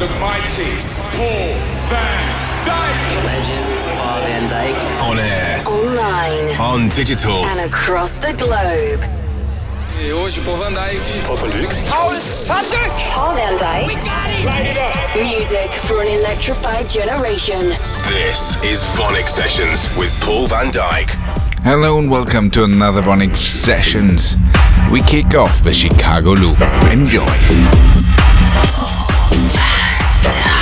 the mighty Paul van Dyk. Legend, Paul van Dyk. On air, Online on digital. and across the globe. E hoje, Paul van Dyk. Paul van Dyk. Music for an electrified generation. This is VONYC Sessions with Paul van Dyk. Hello and welcome to another VONYC Sessions. We kick off the Chicago Loop. Enjoy time.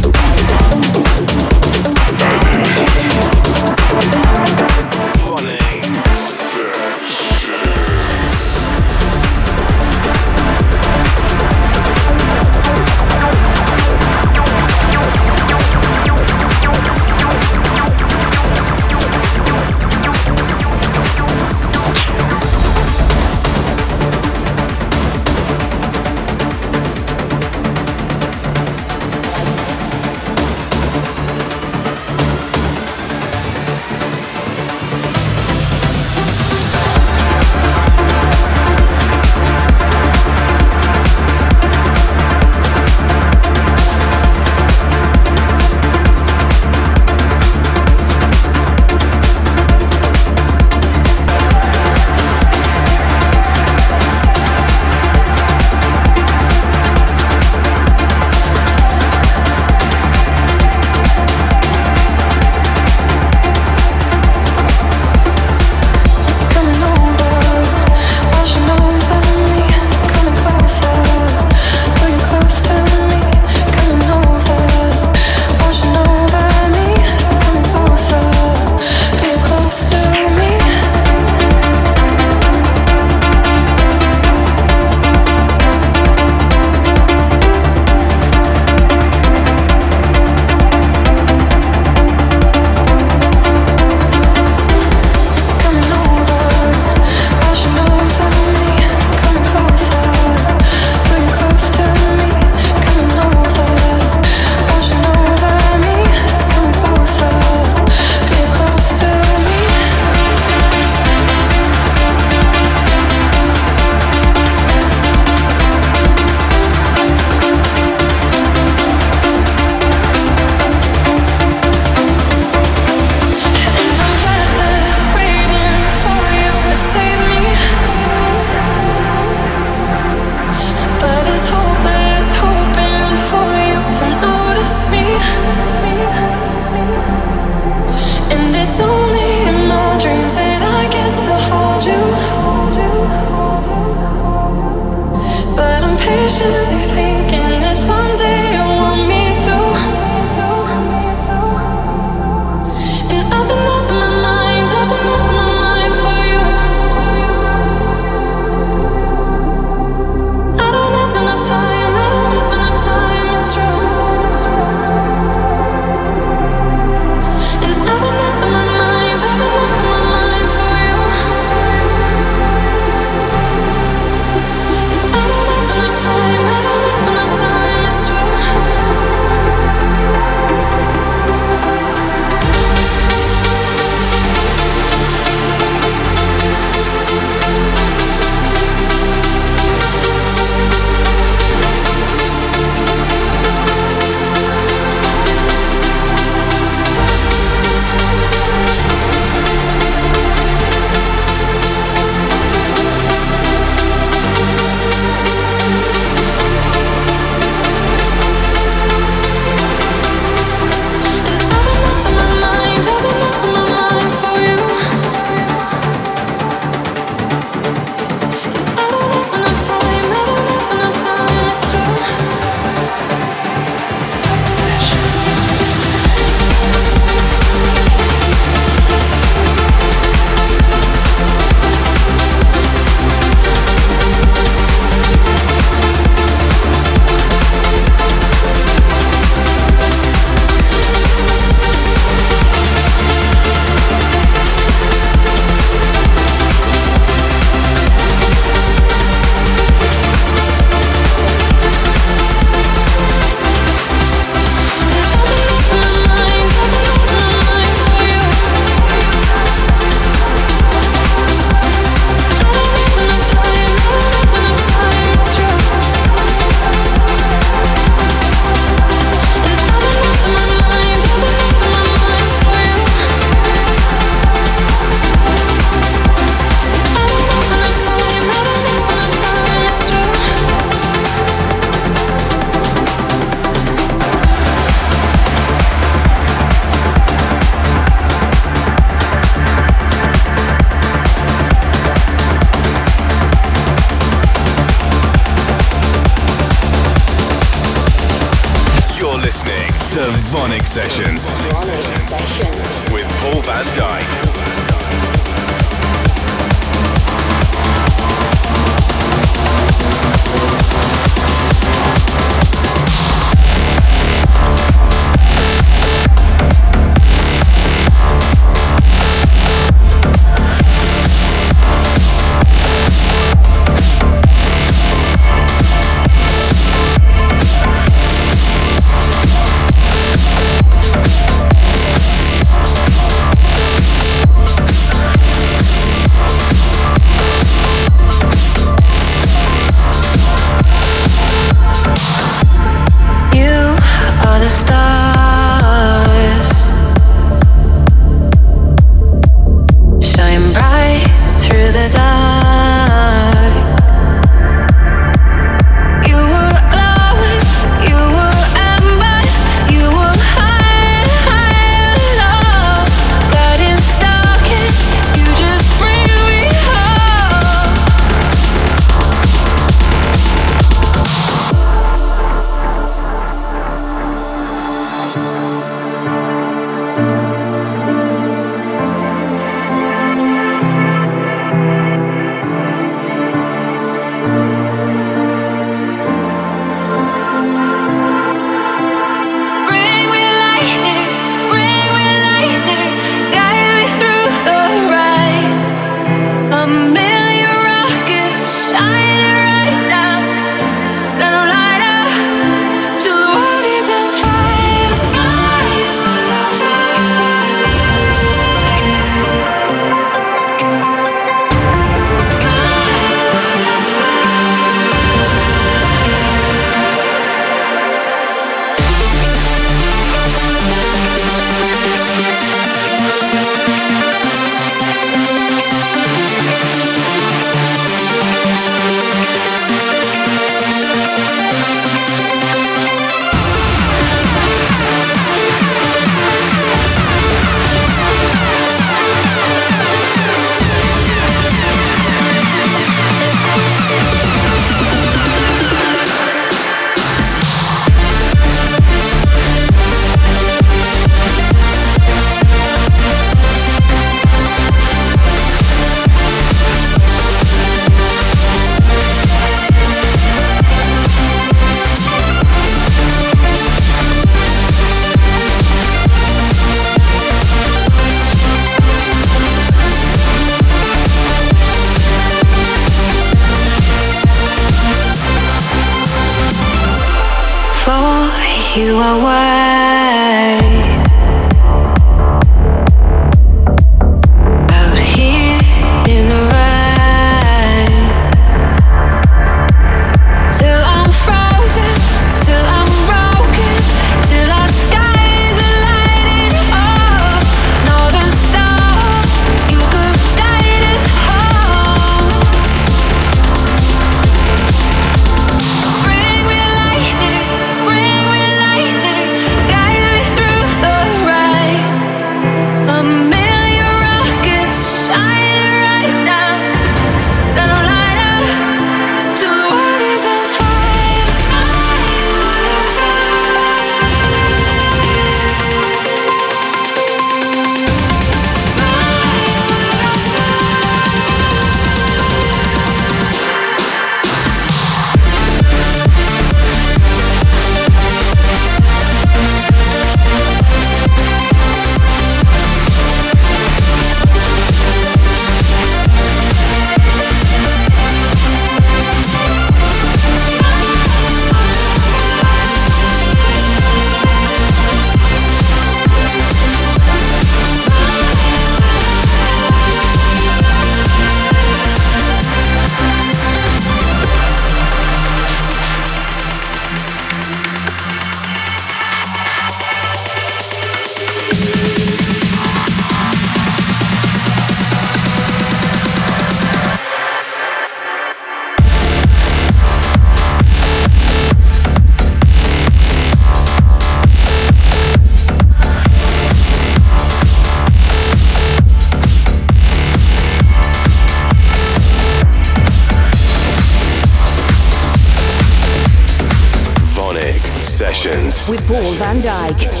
With Paul van Dyk.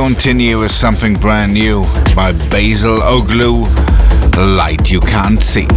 Continue with something brand new by Basil O'Glue, Light You Can't See.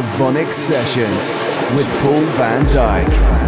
VONYC Sessions with Paul van Dyk.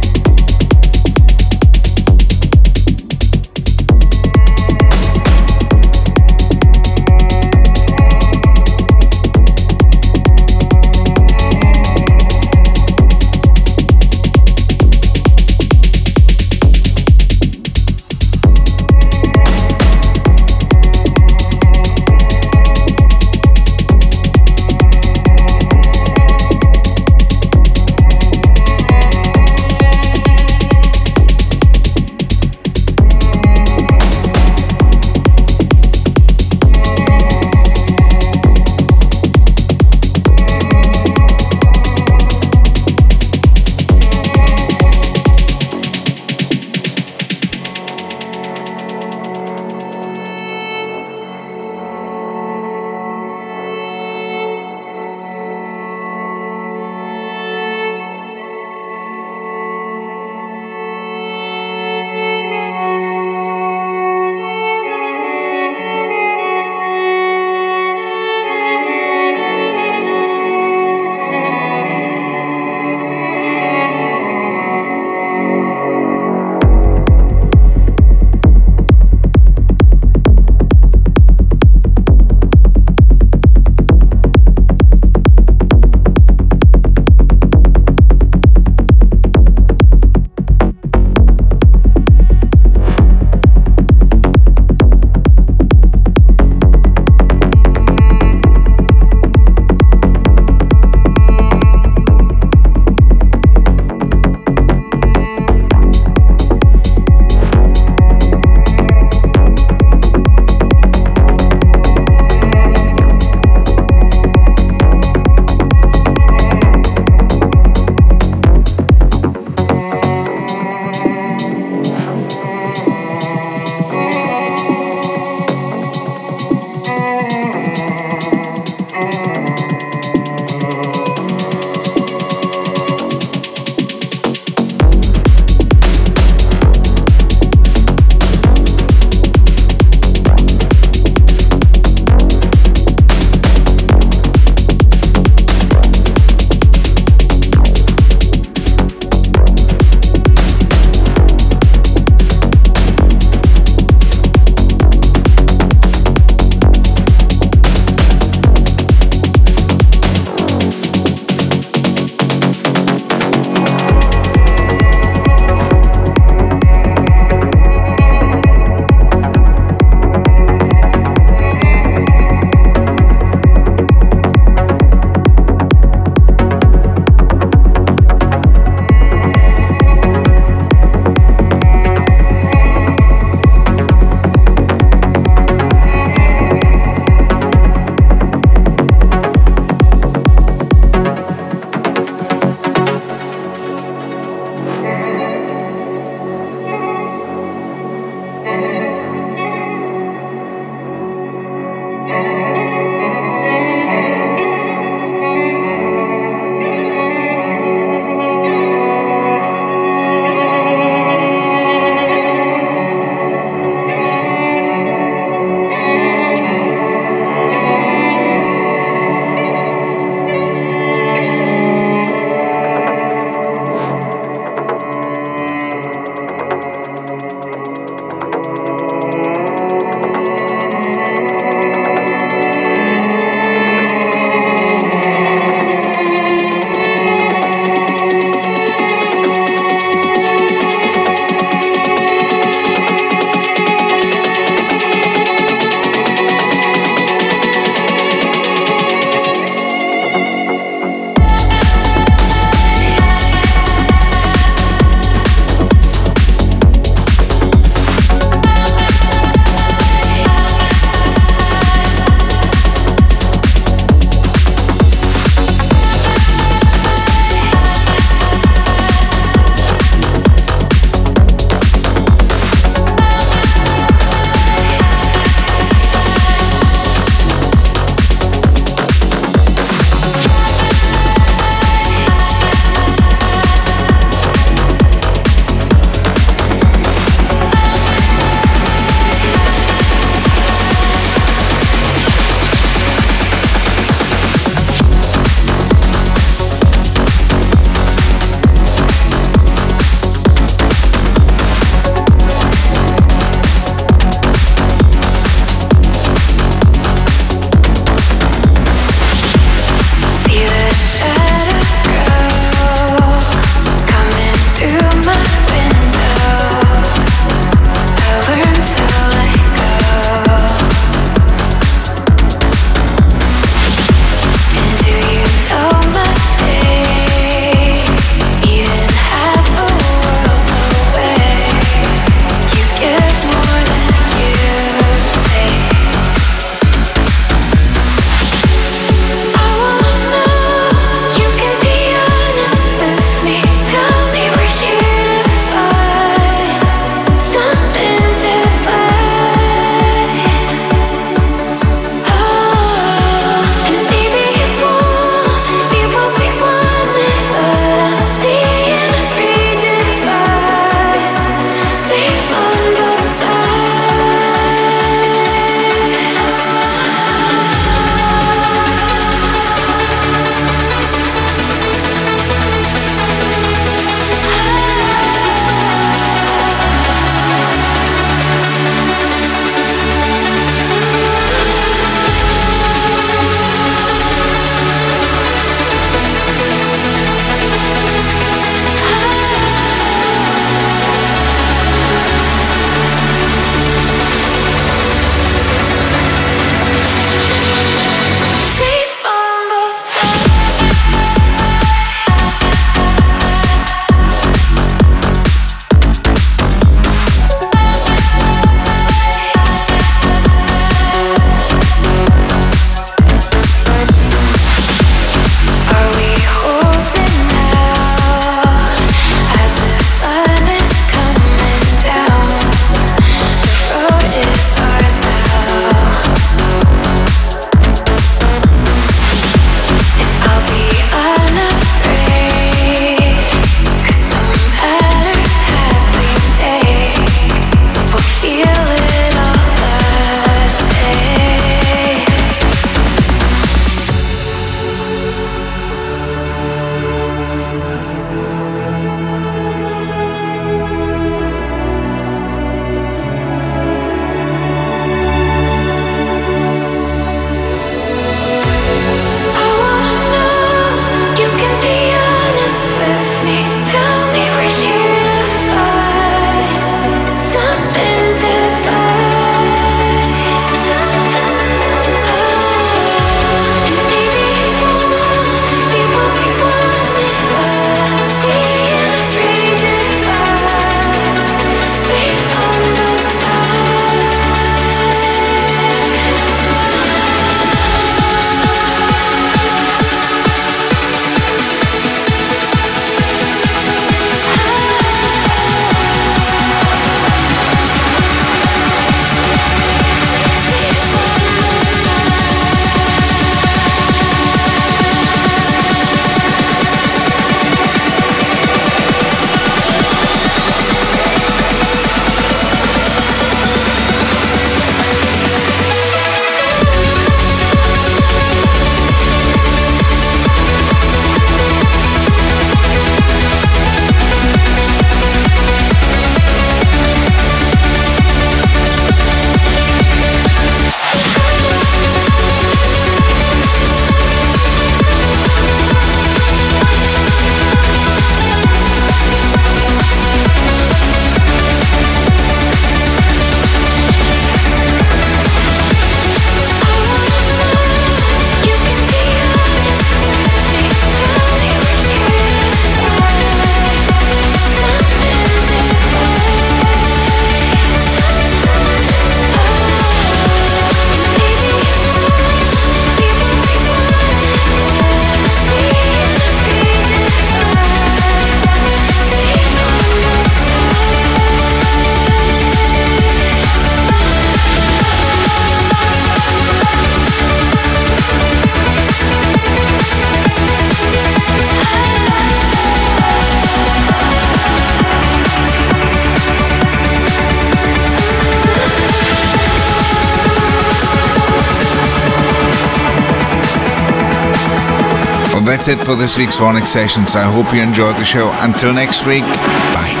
That's it for this week's VONYC Sessions. I hope you enjoyed the show. Until next week, bye.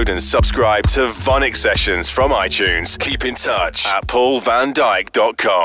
Download and subscribe to VONYC Sessions from iTunes. Keep in touch at paulvandyk.com.